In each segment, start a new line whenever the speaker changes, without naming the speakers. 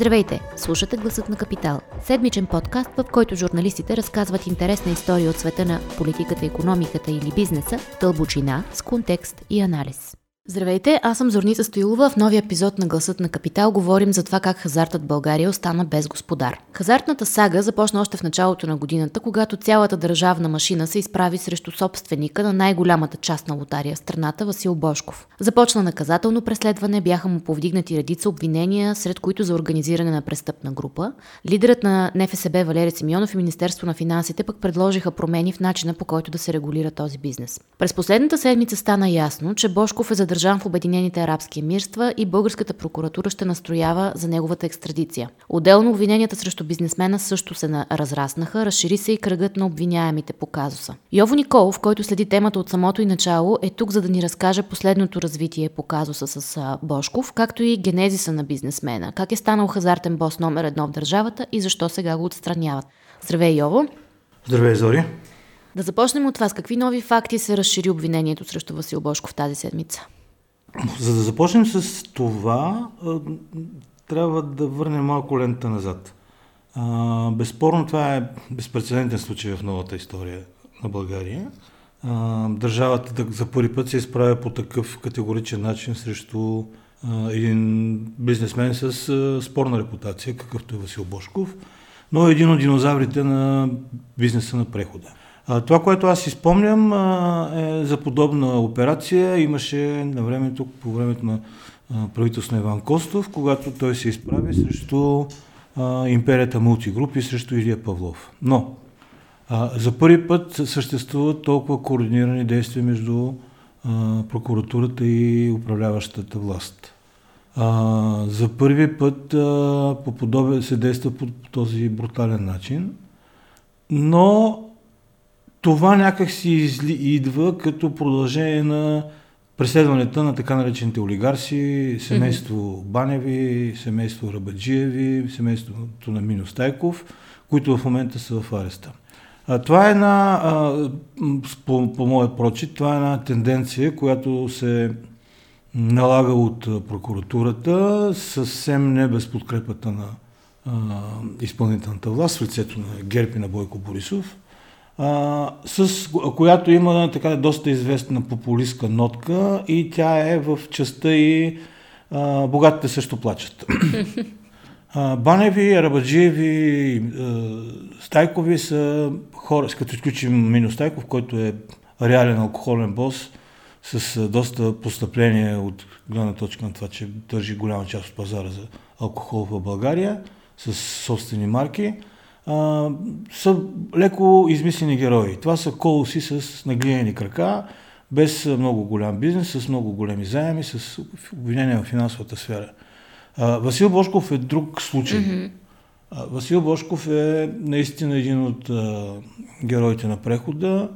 Здравейте! Слушате Гласът на Капитал. Седмичен подкаст, в който журналистите разказват интересна история от света на политиката, економиката или бизнеса, дълбочина, с контекст и анализ. Здравейте, аз съм Зорница Стоилова. В новия епизод на Гласът на Капитал говорим за това как хазартът България остана без господар. Хазартната сага започна още в началото на годината, когато цялата държавна машина се изправи срещу собственика на най-голямата част на лотария страната Васил Бошков. Започна наказателно преследване, бяха му повдигнати редица обвинения, сред които за организиране на престъпна група. Лидерът на НФСБ Валерия Симеонов и Министерство на финансите пък предложиха промени в начина по който да се регулира този бизнес. През последната седмица стана ясно, че Бошков е задържан задържан в Обединените арабски емирства и българската прокуратура ще настоява за неговата екстрадиция. Отделно обвиненията срещу бизнесмена също се разраснаха, разшири се и кръгът на обвиняемите по казуса. Йово Николов, който следи темата от самото и начало, е тук за да ни разкаже последното развитие по казуса с Бошков, както и генезиса на бизнесмена, как е станал хазартен бос номер едно в държавата и защо сега го отстраняват. Здравей, Йово!
Здравей, Зори!
Да започнем от вас. Какви нови факти се разшири обвинението срещу Васил Бошков тази седмица?
За да започнем с това, трябва да върнем малко лента назад. Безспорно това е безпредседентен случай в новата история на България. Държавата за първи път се изправя по такъв категоричен начин срещу един бизнесмен с спорна репутация, какъвто е Васил Бошков, но е един от динозаврите на бизнеса на прехода. Това, което аз изпомням е за подобна операция. Имаше на времето, по времето на правителство на Иван Костов, когато той се изправи срещу а, империята мултигрупи, срещу Илия Павлов. Но за първи път съществуват толкова координирани действия между прокуратурата и управляващата власт. За първи път по подобие се действа по този брутален начин, но това някак си идва като продължение на преследването на така наречените олигарси, семейство. Баневи, семейство Рабаджиеви, семейството на Мино Стайков, които в момента са в ареста. А, това е една, а, по, по моя прочит, това е една тенденция, която се налага от прокуратурата, съвсем не без подкрепата на а, изпълнителната власт в лицето на Герпи на Бойко Борисов а, с която има така доста известна популистка нотка и тя е в частта и а, богатите също плачат. А, Баневи, Рабаджиеви, Стайкови са хора, като изключим Мино Стайков, който е реален алкохолен бос, с доста постъпление от гледна точка на това, че държи голяма част от пазара за алкохол в България, с собствени марки а, са леко измислени герои. Това са колоси с наглиени крака, без много голям бизнес, с много големи заеми, с обвинения в финансовата сфера. А, Васил Бошков е друг случай. Mm-hmm. А, Васил Бошков е наистина един от а, героите на прехода.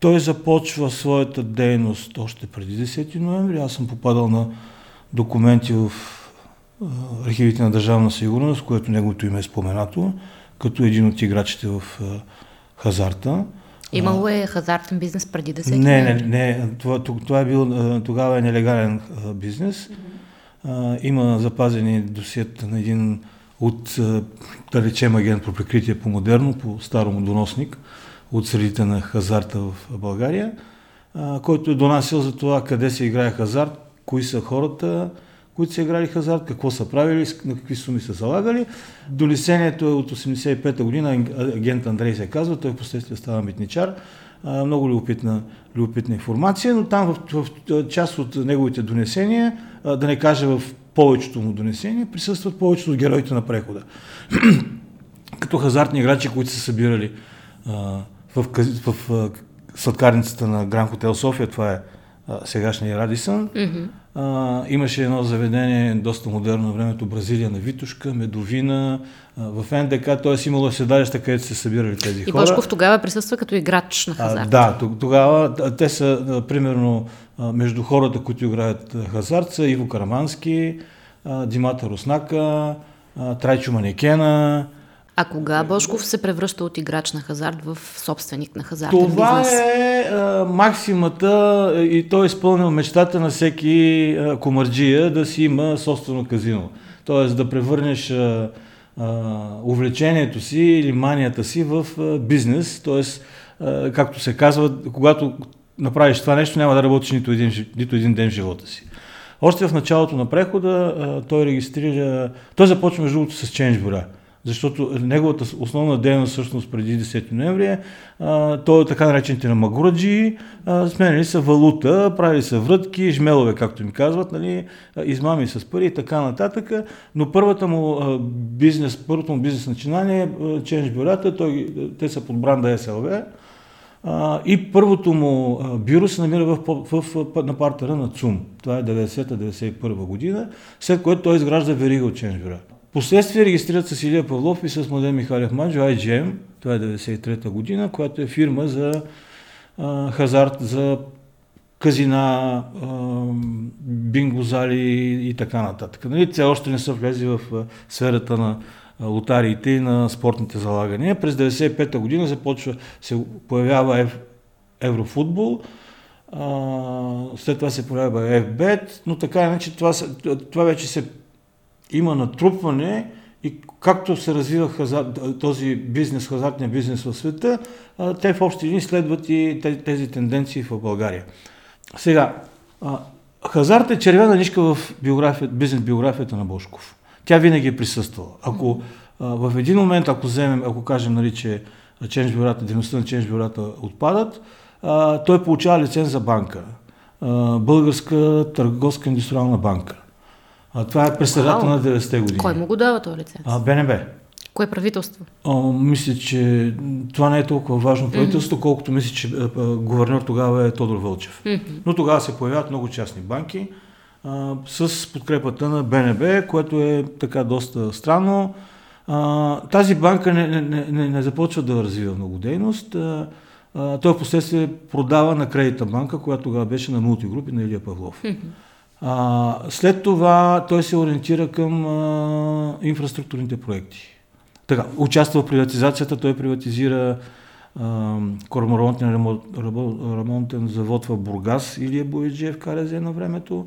Той започва своята дейност още преди 10 ноември. Аз съм попадал на документи в архивите на Държавна сигурност, което неговото име е споменато като един от играчите в хазарта.
Имало е хазартен бизнес преди да се...
Не, не, не. Това, това е бил тогава е нелегален бизнес. Mm-hmm. Има запазени досиета на един от, да речем, агент по прикритие по модерно, по старо доносник от средите на хазарта в България, който е донасил за това къде се играе хазарт, кои са хората, които са играли хазарт, какво са правили, на какви суми са залагали. Донесението е от 85-та година, агент Андрей се казва, той в последствие става митничар. Много любопитна, любопитна информация, но там в, в част от неговите донесения, да не кажа в повечето му донесения, присъстват повечето от героите на прехода. Като хазартни играчи, които са събирали в, в, в сладкарницата на Гран Хотел София, това е сегашния Радисън. Mm-hmm. А, имаше едно заведение, доста модерно на времето, Бразилия на Витушка, Медовина, а, в НДК, т.е. имало е седалища, където се събирали тези
и
хора.
И Бошков тогава присъства като играч на хазарт.
А, да, тогава те са, а, примерно, а, между хората, които играят хазарт, са Иво Карамански, а, Димата Руснака, а, Трайчо Манекена,
а кога Бошков се превръща от играч на хазарт в собственик на хазартен
Това
бизнес?
Е максимата и той е изпълнил мечтата на всеки комарджия да си има собствено казино. Тоест да превърнеш а, а, увлечението си или манията си в а, бизнес. Тоест, а, както се казва, когато направиш това нещо, няма да работиш нито един, нито един ден в живота си. Още в началото на прехода а, той регистрира, той започва между другото с Change защото неговата основна дейност всъщност преди 10 ноември е, той е така наречените на магураджи, сменили са валута, правили са врътки, жмелове, както ми казват, нали, измами с пари и така нататък, но първата му бизнес, първото му бизнес начинание е Change бюрата, той, те са под бранда SLV, и първото му бюро се намира в, в, в, на партера на ЦУМ. Това е 90-91 година, след което той изгражда верига от Change бюра. Последствие регистрират с Илия Павлов и с Младен Михалев Манджо IGM, това е 93-та година, която е фирма за а, хазарт, за казина, а, бинго зали и така нататък. Нали, те още не са влезли в сферата на лотариите и на спортните залагания. През 95-та година започва, се появява ев, еврофутбол, след това се появява FBET, но така иначе това, това вече се има натрупване и както се развива хазар, този бизнес, хазартния бизнес в света, те в общи линии следват и тези тенденции в България. Сега, хазарт е червена нишка в бизнес биографията на Бошков. Тя винаги е присъствала. Ако в един момент, ако вземем, ако кажем, нали, че ченж бюрата, дейността на ченж бюрата отпадат, той получава лиценз за банка. Българска търговска индустриална банка. А, това е през средата на 90-те години.
Кой му го дава този лиценз?
А, БНБ.
Кое правителство?
А, мисля, че това не е толкова важно правителство, mm-hmm. колкото мисля, че а, а, гувернер тогава е Тодор Вълчев. Mm-hmm. Но тогава се появяват много частни банки а, с подкрепата на БНБ, което е така доста странно. А, тази банка не, не, не, не започва да развива много дейност. А, а, той в последствие продава на кредита банка, която тогава беше на мултигрупи на Илия Павлов. Mm-hmm. А, след това той се ориентира към а, инфраструктурните проекти. Така, участва в приватизацията, той приватизира корморонтен ремонт, ремонтен завод в Бургас или е Бояджиев КРЗ на времето.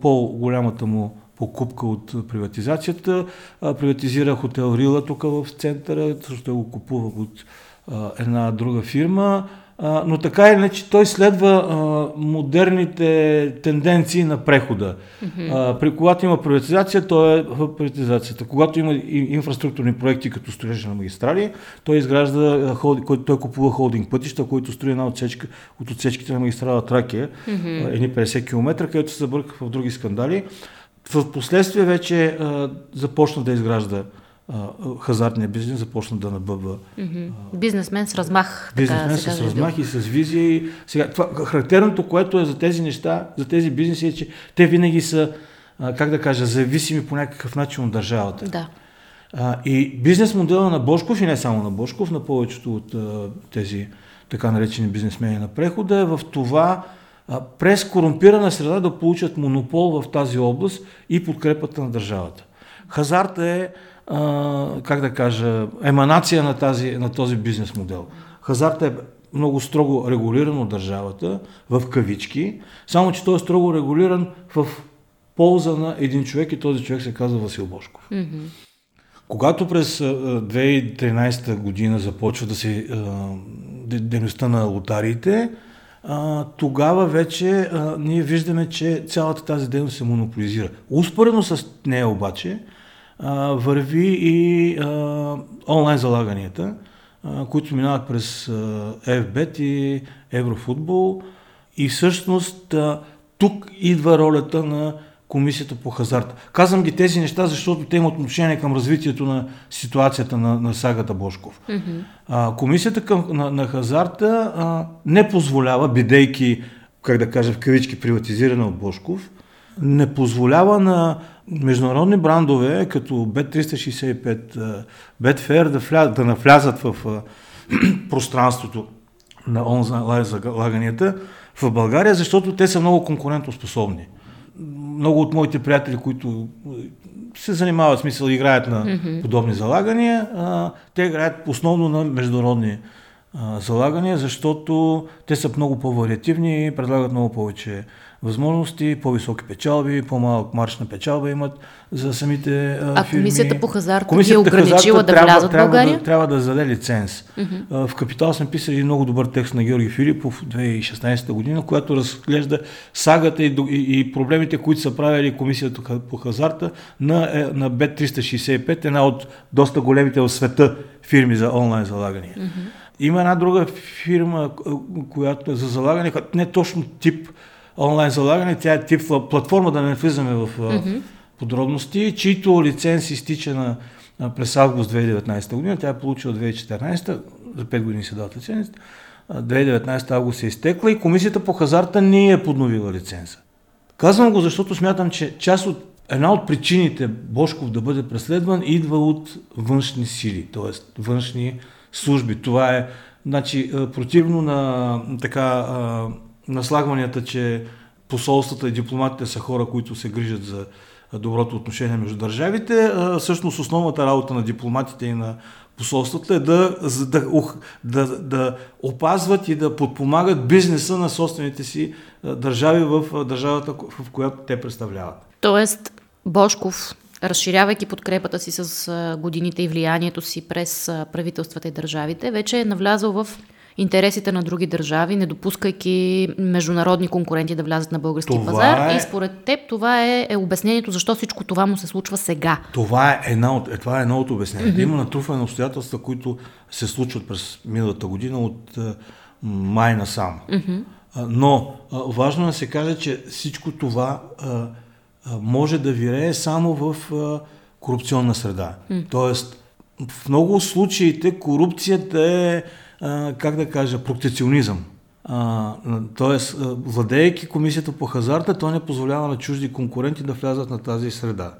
По-голямата му покупка от приватизацията. Приватизира хотел Рила тук в центъра, също го купува от една друга фирма но така или иначе той следва а, модерните тенденции на прехода. Mm-hmm. А, при когато има приватизация, той е в приватизацията. Когато има инфраструктурни проекти, като строежа на магистрали, той изгражда, който той купува холдинг пътища, който строи една отсечка от отсечките на магистрала Тракия, mm-hmm. едни 50 км, където се забърка в други скандали. В последствие вече а, започна да изгражда хазартния бизнес започна да набъбва.
Mm-hmm. Бизнесмен с размах.
Бизнесмен така, с размах и с визия. И сега, това, характерното, което е за тези неща, за тези бизнеси е, че те винаги са, как да кажа, зависими по някакъв начин от държавата.
Да.
А, и бизнес модела на Бошков, и не само на Бошков, на повечето от а, тези така наречени бизнесмени на прехода е в това а, през корумпирана среда да получат монопол в тази област и подкрепата на държавата. Хазарта е а, как да кажа, еманация на, тази, на този бизнес модел. Хазарта е много строго регулиран от държавата, в кавички, само че той е строго регулиран в полза на един човек и този човек се казва Васил Бошков. Mm-hmm. Когато през 2013 година започва да се дейността на лотариите, а, тогава вече а, ние виждаме, че цялата тази дейност се монополизира. Успоредно с нея обаче, а, върви и а, онлайн залаганията, а, които минават през а, FBET и Еврофутбол. И всъщност а, тук идва ролята на Комисията по хазарта. Казвам ги тези неща, защото те имат отношение към развитието на ситуацията на, на сагата Бошков. Mm-hmm. А, комисията към, на, на хазарта а, не позволява, бидейки, как да кажа, в кавички приватизирана от Бошков, не позволява на международни брандове, като Bet365, Betfair да, вля, да навлязат в пространството на онлайн залаганията в България, защото те са много конкурентоспособни. Много от моите приятели, които се занимават, смисъл, играят на mm-hmm. подобни залагания, а, те играят основно на международни а, залагания, защото те са много по-вариативни и предлагат много повече възможности, по-високи печалби, по-малък марш на печалба имат за самите а,
а
фирми.
комисията по хазарта комисията ги е ограничила да влязат в България?
Да, трябва да заде лиценз. Uh-huh. В Капитал сме писали много добър текст на Георги Филипов 2016 година, която разглежда сагата и, и, и проблемите, които са правили комисията по хазарта на, е, на B365, една от доста големите в света фирми за онлайн залагания. Uh-huh. Има една друга фирма, която е за залагане, не точно тип онлайн залагане, тя е тип платформа, да не влизаме в mm-hmm. подробности, чието лиценз изтича на, на през август 2019 година, тя е получила 2014, за 5 години се дава лиценз, 2019 август е изтекла и комисията по хазарта не е подновила лиценза. Казвам го, защото смятам, че част от една от причините Бошков да бъде преследван идва от външни сили, т.е. външни служби. Това е значи, противно на така наслагванията, че посолствата и дипломатите са хора, които се грижат за доброто отношение между държавите. Всъщност основната работа на дипломатите и на посолствата е да, да, да, да опазват и да подпомагат бизнеса на собствените си държави в държавата, в която те представляват.
Тоест, Бошков, разширявайки подкрепата си с годините и влиянието си през правителствата и държавите, вече е навлязъл в интересите на други държави, не допускайки международни конкуренти да влязат на български това пазар. Е... И според теб това е, е обяснението защо всичко това му се случва сега.
Това е едно от, е, това е едно от обясненията. Mm-hmm. Има натрупване на обстоятелства, които се случват през миналата година от е, май насам. Mm-hmm. Но важно е да се каже, че всичко това може да вирее само в корупционна среда. Mm. Тоест, в много случаите корупцията е как да кажа, протекционизъм. тоест, владеейки комисията по хазарта, то не позволява на чужди конкуренти да влязат на тази среда.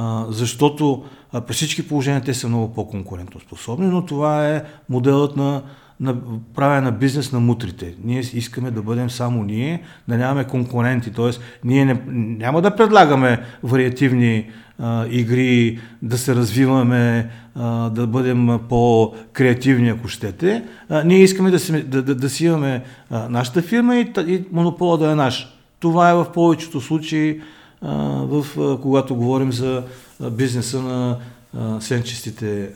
А, защото а, при всички положения те са много по-конкурентоспособни, но това е моделът на, на правя на бизнес на мутрите. Ние искаме да бъдем само ние, да нямаме конкуренти. Тоест, ние не, няма да предлагаме вариативни а, игри, да се развиваме, а, да бъдем по-креативни, ако щете. А, ние искаме да си, да, да, да си имаме а, нашата фирма и, и монопола да е наш. Това е в повечето случаи, а, в, а, когато говорим за бизнеса на сенчестите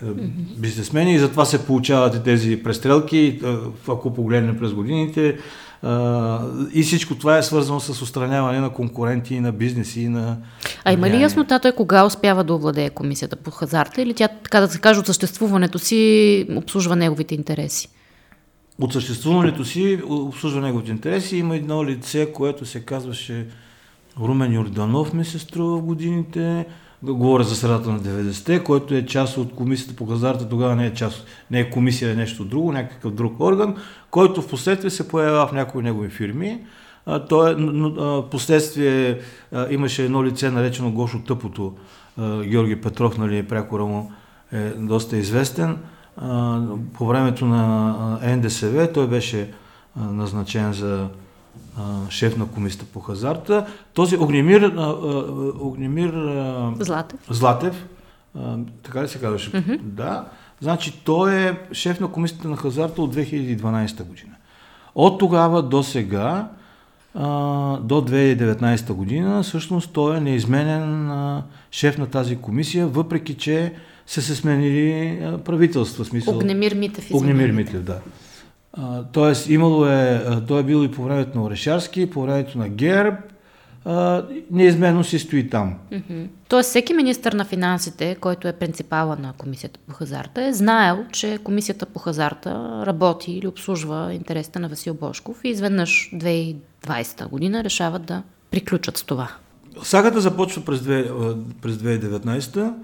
бизнесмени и затова се получават и тези престрелки, ако погледнем през годините. И всичко това е свързано с устраняване на конкуренти, на бизнеси и на.
А има ли яснота той кога успява да овладее комисията по хазарта или тя, така да се каже, от съществуването си обслужва неговите интереси?
От съществуването си обслужва неговите интереси. Има едно лице, което се казваше Румен Йорданов, ми се струва в годините говоря за средата на 90-те, който е част от комисията по хазарта, тогава не е част, не е комисия, е нещо друго, някакъв друг орган, който в последствие се появява в някои негови фирми. А, той, а, последствие а, имаше едно лице, наречено Гошо Тъпото, а, Георги Петров, нали, прякора му е доста известен. А, по времето на НДСВ той беше назначен за шеф на комисията по хазарта. Този Огнемир, а, а, Огнемир
а, Златев,
Златев а, така ли се казваше? Mm-hmm. Да. Значи той е шеф на комисията на хазарта от 2012 година. От тогава до сега, а, до 2019 година, всъщност той е неизменен а, шеф на тази комисия, въпреки че са се сменили правителства. Смисъл.
Огнемир Митев.
Огнемир Митев, да тоест, имало е, той е бил и по времето на Орешарски, по времето на Герб, а, неизменно си стои там.
Mm-hmm. Тоест, всеки министр на финансите, който е принципала на Комисията по хазарта, е знаел, че Комисията по хазарта работи или обслужва интересите на Васил Бошков и изведнъж 2020 година решават да приключат с това.
Сагата започва през, 2, през 2019.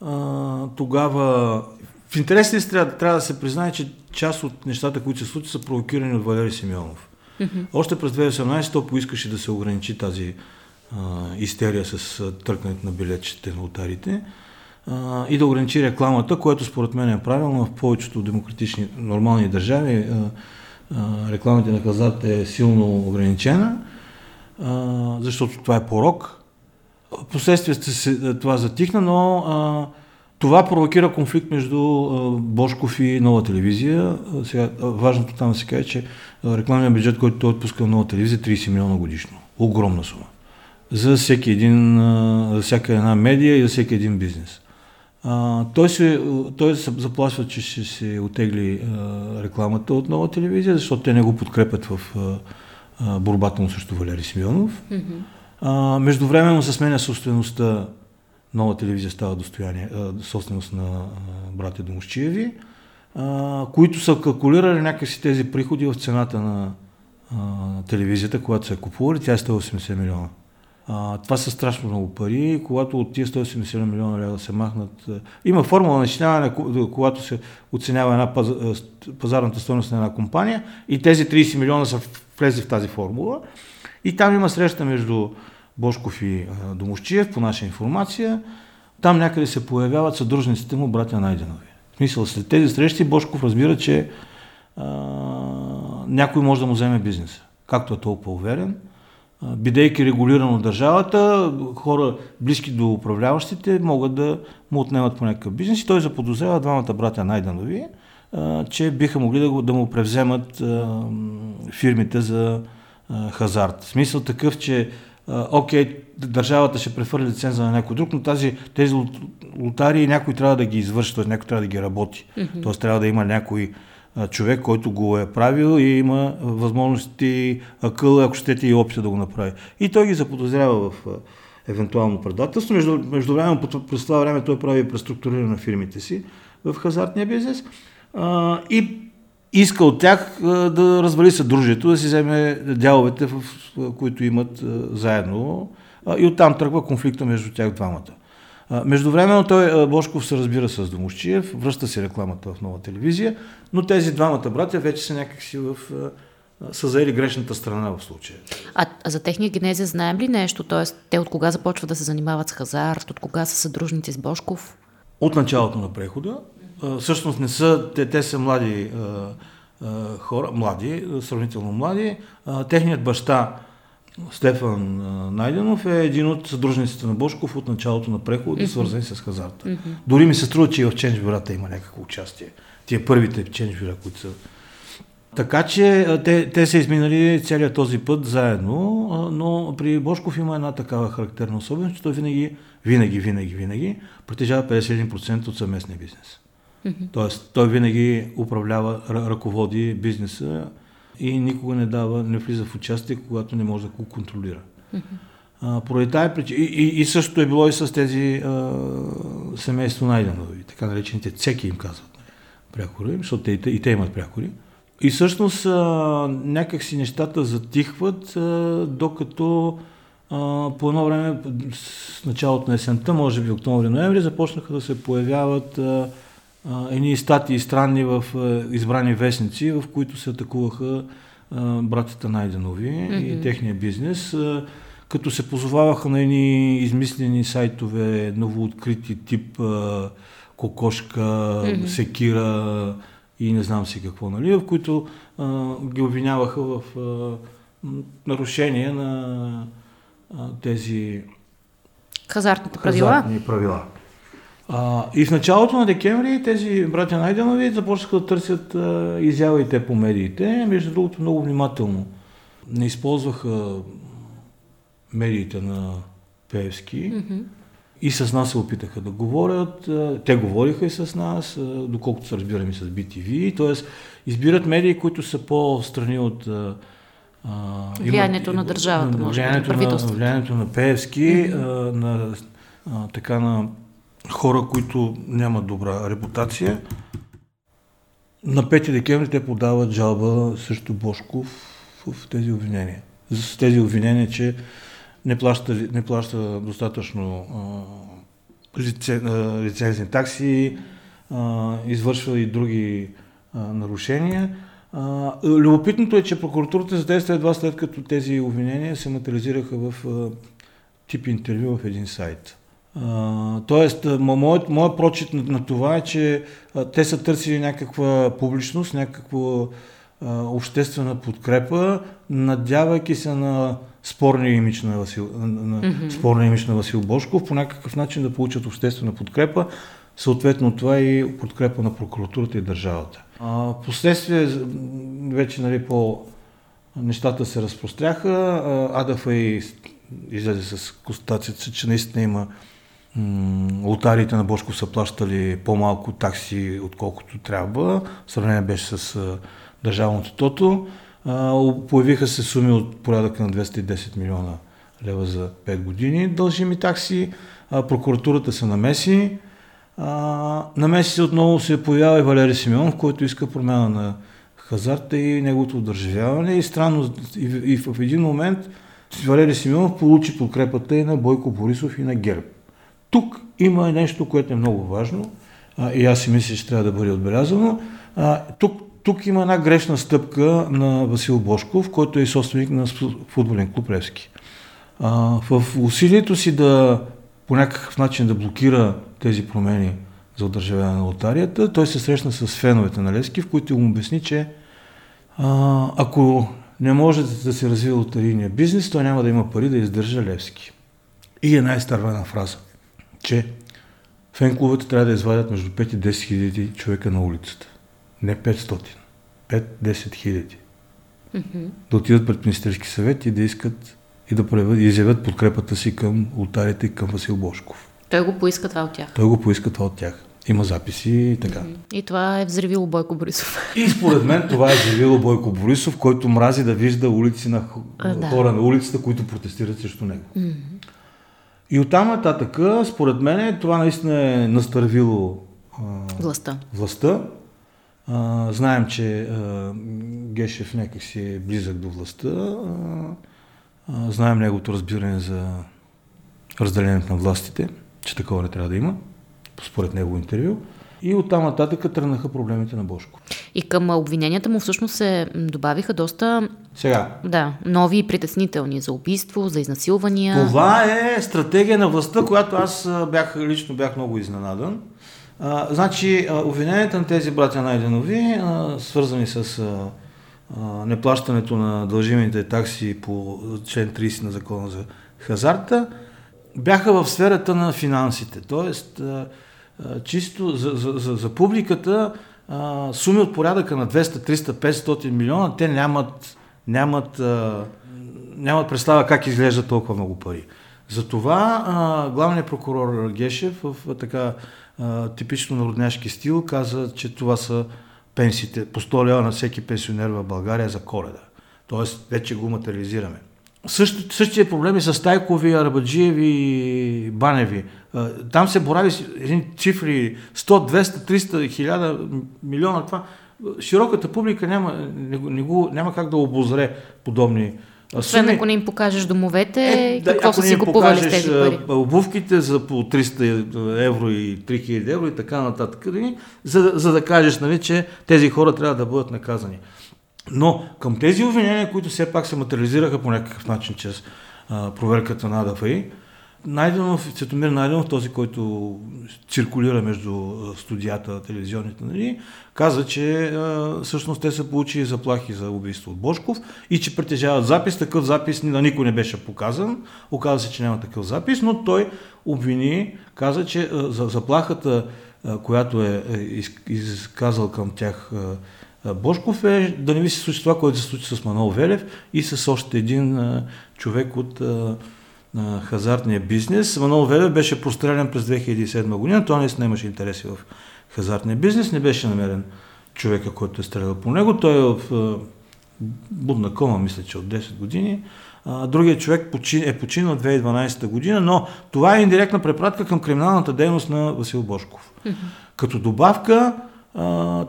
А, тогава в интерес ли трябва, трябва да се признае, че част от нещата, които се случат, са провокирани от Валери Симеонов. Mm-hmm. Още през 2018 той поискаше да се ограничи тази а, истерия с а, на билетчите на лотарите а, и да ограничи рекламата, което според мен е правилно в повечето демократични, нормални държави. А, а, рекламата на хазарта е силно ограничена, а, защото това е порок. Последствие това затихна, но а, това провокира конфликт между Бошков и нова телевизия. Сега, важното там да се каже, че рекламният бюджет, който той отпуска нова телевизия, е 30 милиона годишно. Огромна сума. За всеки един, за всяка една медия и за всеки един бизнес. А, той, се, той се заплашва, че ще се отегли а, рекламата от нова телевизия, защото те не го подкрепят в а, борбата му срещу Валери Симеонов. Mm-hmm. Междувременно се сменя собствеността нова телевизия става достояние, собственост на братя Домощиеви, които са калкулирали някакси тези приходи в цената на телевизията, когато са купували, тя е 180 милиона. А, това са страшно много пари. Когато от тия 180 милиона лева се махнат... Има формула на изчисляване, когато се оценява една паз, пазарната стоеност на една компания и тези 30 милиона са влезли в тази формула. И там има среща между Бошков и Домощиев, по наша информация, там някъде се появяват съдружниците му братя Найденови. В смисъл, след тези срещи Бошков разбира, че а, някой може да му вземе бизнеса. Както е толкова уверен, бидейки регулиран от държавата, хора близки до управляващите могат да му отнемат по някакъв бизнес и той заподозрява двамата братя Найданови, а, че биха могли да, го, да му превземат а, фирмите за а, хазарт. В смисъл такъв, че окей, държавата ще прехвърли лиценза на някой друг, но тази, тези лотарии някой трябва да ги извърши, т.е. някой трябва да ги работи. Mm-hmm. Т.е. трябва да има някой а, човек, който го е правил и има възможности, акъл, ако щете и опита да го направи. И той ги заподозрява в а, евентуално предателство. Между, между време, през това време той прави преструктуриране на фирмите си в хазартния бизнес. А, и иска от тях да развали съдружието, да си вземе дяловете, в които имат заедно. И оттам тръгва конфликта между тях двамата. Междувременно той, Бошков се разбира с Домощиев, връща си рекламата в нова телевизия, но тези двамата братя вече са някакси в са заели грешната страна в случая.
А, а за техния генезия знаем ли нещо? Тоест, те от кога започват да се занимават с хазарт, от кога са съдружници с Бошков?
От началото на прехода всъщност не са, те, те са млади хора, млади, сравнително млади. техният баща Стефан Найденов е един от съдружниците на Бошков от началото на прехода, mm-hmm. свързани с хазарта. Mm-hmm. Дори ми се струва, че и в Ченч бюрата има някакво участие. Тия първите Ченч бюра, които са така че те, те са изминали целият този път заедно, но при Бошков има една такава характерна особеност, че той винаги, винаги, винаги, винаги притежава 51% от съместния бизнес. Mm-hmm. Тоест, той винаги управлява, ръководи бизнеса и никога не дава, не влиза в участие, когато не може да го контролира. Mm-hmm. поради тази причина. И, и, и същото е било и с тези а, семейство Найденови, така наречените цеки им казват прякори, защото те, и, те, и те имат прякори. И всъщност а, някакси нещата затихват, а, докато а, по едно време, с началото на есента, може би октомври-ноември, започнаха да се появяват а, едни статии странни в избрани вестници, в които се атакуваха братята Найденови mm-hmm. и техния бизнес, като се позоваваха на едни измислени сайтове, новооткрити тип кокошка, mm-hmm. секира и не знам си какво, нали, в които ги обвиняваха в нарушение на тези
хазартните правила.
Хазартни правила. А, и в началото на декември тези братя Найденови започнаха да търсят а, изява и те по медиите. Между другото, много внимателно не използваха медиите на Певски mm-hmm. и с нас се опитаха да говорят. Те говориха и с нас, доколкото се разбираме и с BTV. Т.е. избират медии, които са по-страни от
а, влиянието има, на държавата, може
влиянието, на, влиянието на Певски, mm-hmm. а, на а, така на хора, които нямат добра репутация. На 5 декември те подават жалба срещу Бошков в тези обвинения. За тези обвинения, че не плаща, не плаща достатъчно а, лицензни такси, извършва и други нарушения. Любопитното е, че прокуратурата задейства едва след като тези обвинения се материализираха в тип интервю в един сайт. Тоест, моят, моят прочит на, на това е, че а, те са търсили някаква публичност, някаква а, обществена подкрепа, надявайки се на спорния имидж на Васил, на, mm-hmm. спорния имидж на Васил Бошков, по някакъв начин да получат обществена подкрепа, съответно това и подкрепа на прокуратурата и държавата. А, последствие, вече нали, по нещата се разпростряха, АДФИ излезе с констатацията, че наистина има лотариите на Бошко са плащали по-малко такси, отколкото трябва. Сравнение беше с държавното тото. Появиха се суми от порядъка на 210 милиона лева за 5 години дължими такси. Прокуратурата се намеси. Намеси се отново се появява и Валерий Симеонов, който иска промяна на хазарта и неговото удържавяване. И странно, и в един момент Валерий Симеонов получи подкрепата и на Бойко Борисов и на ГЕРБ. Тук има нещо, което е много важно а, и аз си мисля, че трябва да бъде отбелязано. А, тук, тук има една грешна стъпка на Васил Бошков, който е собственик на футболен клуб Левски. А, в усилието си да по някакъв начин да блокира тези промени за удържавяване на лотарията, той се срещна с феновете на Левски, в които му обясни, че а, ако не може да се развива лотарийния бизнес, той няма да има пари да издържа Левски. И е най-старвена фраза – че фен-клубите трябва да извадят между 5 и 10 хиляди човека на улицата. Не 500. 5-10 хиляди. Mm-hmm. Да отидат пред Министерски съвет и да искат и да проявят, и изявят подкрепата си към ултарите и към Васил Бошков.
Той го поиска това от тях.
Той го поиска това от тях. Има записи и така. Mm-hmm.
И това е взривило Бойко Борисов.
И според мен това е взривило Бойко Борисов, който мрази да вижда улици на хора да. на улицата, които протестират срещу него. Mm-hmm. И оттам нататък, според мен, това наистина е настървило а,
властта.
властта. А, знаем, че а, Гешев някак си е близък до властта. А, а, знаем неговото разбиране за разделението на властите, че такова не трябва да има, според него интервю. И оттам нататък тръгнаха проблемите на Бошко.
И към обвиненията му всъщност се добавиха доста
Сега.
Да, нови и притеснителни за убийство, за изнасилвания.
Това е стратегия на властта, която аз бях, лично бях много изненадан. А, значи, обвиненията на тези братя Найденови, а, свързани с а, а, неплащането на дължимите такси по член 30 на закона за хазарта, бяха в сферата на финансите. Тоест, а, чисто за, за, за, за публиката а, суми от порядъка на 200, 300, 500 милиона, те нямат, нямат, а, нямат представа как изглежда толкова много пари. Затова а, главният прокурор Гешев в така а, типично народняшки стил каза, че това са пенсиите по 100 лева на всеки пенсионер в България за коледа. Тоест, вече го материализираме. Също, същия проблем е с Тайкови, Арабаджиеви, Баневи. Там се борави с цифри 100, 200, 300, 1000 милиона. Това. Широката публика няма, не, не го, няма как да обозре подобни
освен ако не им покажеш домовете, е, да, какво са си купували с тези пари?
Обувките за по 300 евро и 3000 евро и така нататък, за, за да кажеш, нали, че тези хора трябва да бъдат наказани. Но към тези обвинения, които все пак се материализираха по някакъв начин чрез а, проверката на АДФИ, Найденов, Цветомир Найденов, този, който циркулира между студията, телевизионните, нали, каза, че а, всъщност те са получили заплахи за убийство от Бошков и че притежават запис. Такъв запис на никой не беше показан. Оказа се, че няма такъв запис, но той обвини, каза, че а, за заплахата, а, която е, е изказал към тях а, Бошков е да не ви се случи това, което се случи с Манол Велев и с още един а, човек от а, а, хазартния бизнес. Манол Велев беше прострелян през 2007 година. Той наистина имаше интереси в хазартния бизнес. Не беше намерен човека, който е стрелял по него. Той е в будна кома, мисля, че от 10 години. Другият човек е починал 2012 година, но това е индиректна препратка към криминалната дейност на Васил Бошков. Като добавка,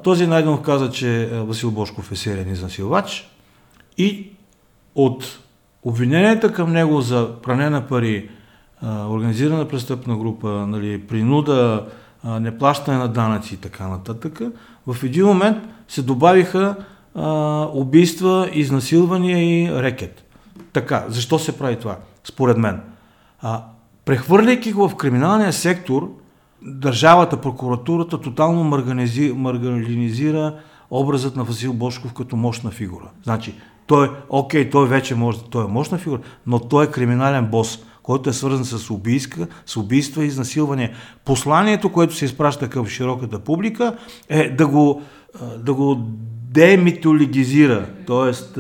този Найденов каза, че Васил Бошков е сериен изнасилвач и от обвиненията към него за пране на пари, организирана престъпна група, нали, принуда, неплащане на данъци и така нататък, в един момент се добавиха убийства, изнасилвания и рекет. Така, защо се прави това? Според мен. А, прехвърляйки го в криминалния сектор, държавата, прокуратурата тотално марганизира образът на Васил Бошков като мощна фигура. Значи, той, окей, той вече може, той е мощна фигура, но той е криминален бос, който е свързан с, убийска, с убийства и изнасилване. Посланието, което се изпраща към широката публика е да го, да го демитологизира, т.е.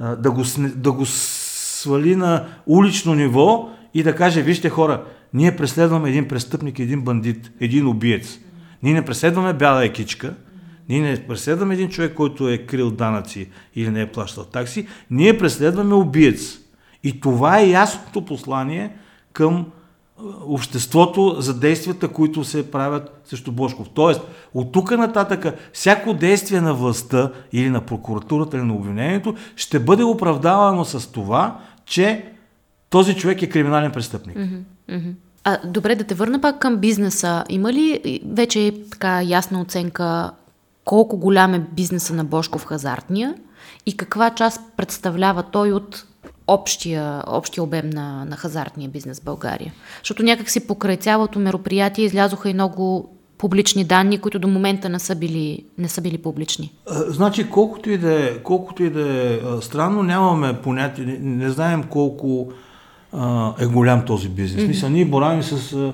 Да го, да го свали на улично ниво и да каже, вижте хора, ние преследваме един престъпник, един бандит, един убиец. Ние не преследваме бяла екичка, ние не преследваме един човек, който е крил данъци или не е плащал такси, ние преследваме убиец. И това е ясното послание към обществото за действията, които се правят срещу Бошков. Тоест, от тук нататък, всяко действие на властта или на прокуратурата или на обвинението ще бъде оправдавано с това, че този човек е криминален престъпник.
А, добре, да те върна пак към бизнеса. Има ли вече така ясна оценка колко голям е бизнеса на Бошков хазартния и каква част представлява той от общия, общия обем на, на хазартния бизнес в България? Защото някакси покрай цялото мероприятие излязоха и много публични данни, които до момента не са били, не са били публични.
Значи, колкото и да е, колкото и да е странно, нямаме понятие, не, не знаем колко е голям този бизнес. Mm-hmm. Мисля, ние боравим с а,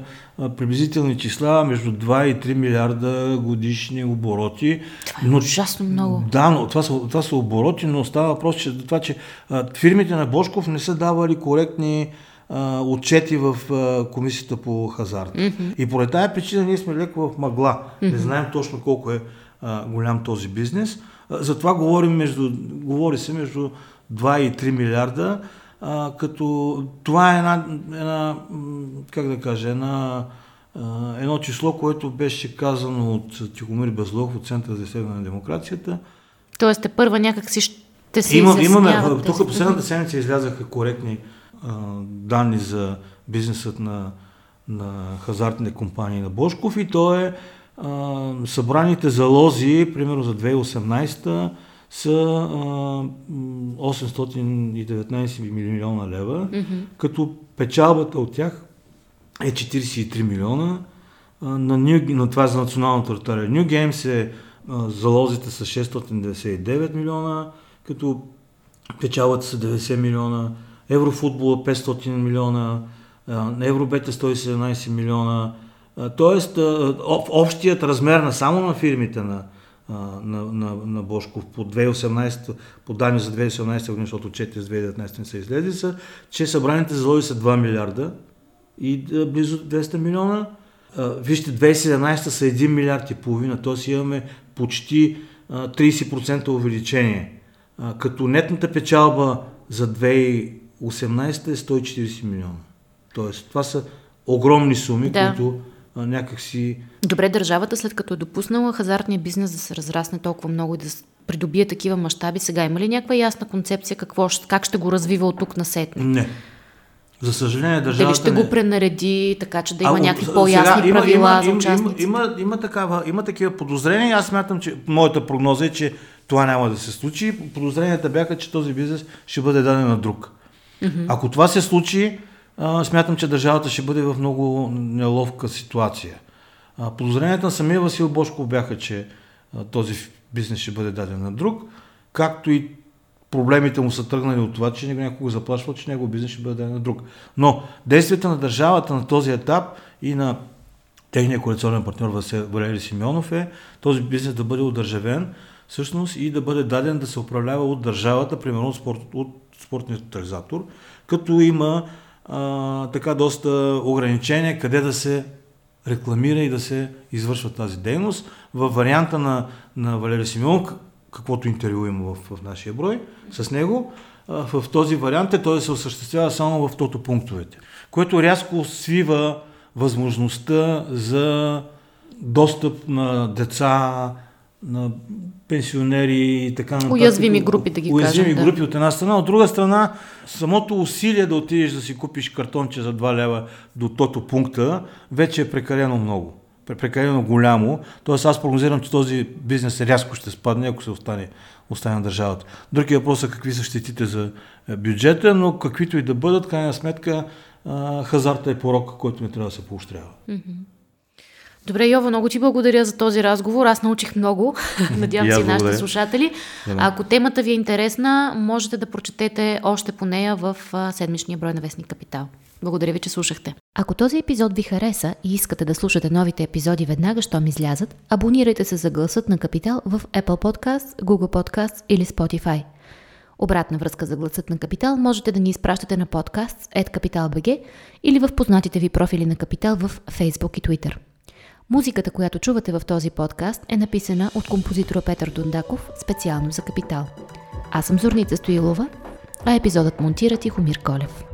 приблизителни числа между 2 и 3 милиарда годишни обороти.
Това е но, ужасно много.
Да, но това са, това са обороти, но става въпрос че, това, че а, фирмите на Бошков не са давали коректни а, отчети в а, комисията по хазарт. Mm-hmm. И поради тази причина ние сме леко в мъгла. Mm-hmm. Не знаем точно колко е а, голям този бизнес. А, затова говорим между, говори се между 2 и 3 милиарда а, като това е една, една как да кажа, една, а, едно число, което беше казано от Тихомир Безлов от Центъра за изследване на демокрацията.
Тоест, те първа някак си ще си
Има, Имаме, тук последната седмица излязаха коректни а, данни за бизнесът на, на хазартните компании на Бошков и то е а, събраните залози, примерно за 2018 са а, 819 милиона лева, mm-hmm. като печалбата от тях е 43 милиона. На, New, на това е за националната територия. New Games е залозите с 699 милиона, като печалбата са 90 милиона. Еврофутбол 500 милиона, на Евробет е 117 милиона. Тоест, общият размер на само на фирмите на, на, на, на Бошков по 2018, по данни за 2018 година, защото отчети за 2019 не са излезли, са, че събраните залози са 2 милиарда и близо 200 милиона. Вижте, 2017 са 1 милиард и половина, т.е. имаме почти 30% увеличение. Като нетната печалба за 2018 е 140 милиона. Тоест, това са огромни суми, да. които някакси...
Добре, държавата след като е допуснала хазартния бизнес да се разрасне толкова много и да придобие такива мащаби, сега има ли някаква ясна концепция какво, как ще го развива от тук на сетне?
Не. За съжаление, държавата...
Дали ще не... го пренареди, така че да има а, някакви по-ясни сега, правила има,
има,
за участниците?
Има, има, има, такава, има такива подозрения. Аз смятам, че моята прогноза е, че това няма да се случи. Подозренията бяха, че този бизнес ще бъде даден на друг. Mm-hmm. Ако това се случи, смятам, че държавата ще бъде в много неловка ситуация. А, подозренията на самия Васил Бошков бяха, че този бизнес ще бъде даден на друг, както и проблемите му са тръгнали от това, че някой го заплашва, че него бизнес ще бъде даден на друг. Но действията на държавата на този етап и на техния коалиционен партньор Валерий Симеонов е този бизнес да бъде удържавен всъщност и да бъде даден да се управлява от държавата, примерно от, спорт, от спортния тотализатор, като има а, така доста ограничения къде да се рекламира и да се извършва тази дейност. Във варианта на, на Валерия Симеон, каквото интервю има в, в нашия брой с него, в този вариант е той да се осъществява само в тото пунктовете, което рязко свива възможността за достъп на деца, на пенсионери и така нататък.
Уязвими групи, да ги
Уязвими
кажем.
групи да. от една страна. От друга страна, самото усилие да отидеш да си купиш картонче за 2 лева до тото пункта, вече е прекалено много. Прекалено голямо. Тоест аз прогнозирам, че този бизнес рязко ще спадне, ако се остане, остане на държавата. Други въпрос е какви са щетите за е, бюджета, но каквито и да бъдат, крайна сметка хазарта е порок, който не трябва да се поощрява.
Mm-hmm. Добре, Йова, много ти благодаря за този разговор. Аз научих много. Надявам се и нашите слушатели. А ако темата ви е интересна, можете да прочетете още по нея в седмичния брой на Вестник Капитал. Благодаря ви, че слушахте. Ако този епизод ви хареса и искате да слушате новите епизоди веднага, щом излязат, абонирайте се за гласът на Капитал в Apple Podcast, Google Podcast или Spotify. Обратна връзка за гласът на Капитал можете да ни изпращате на подкаст at или в познатите ви профили на Капитал в Facebook и Twitter. Музиката, която чувате в този подкаст е написана от композитора Петър Дундаков специално за Капитал. Аз съм Зорница Стоилова, а епизодът монтира Тихомир Колев.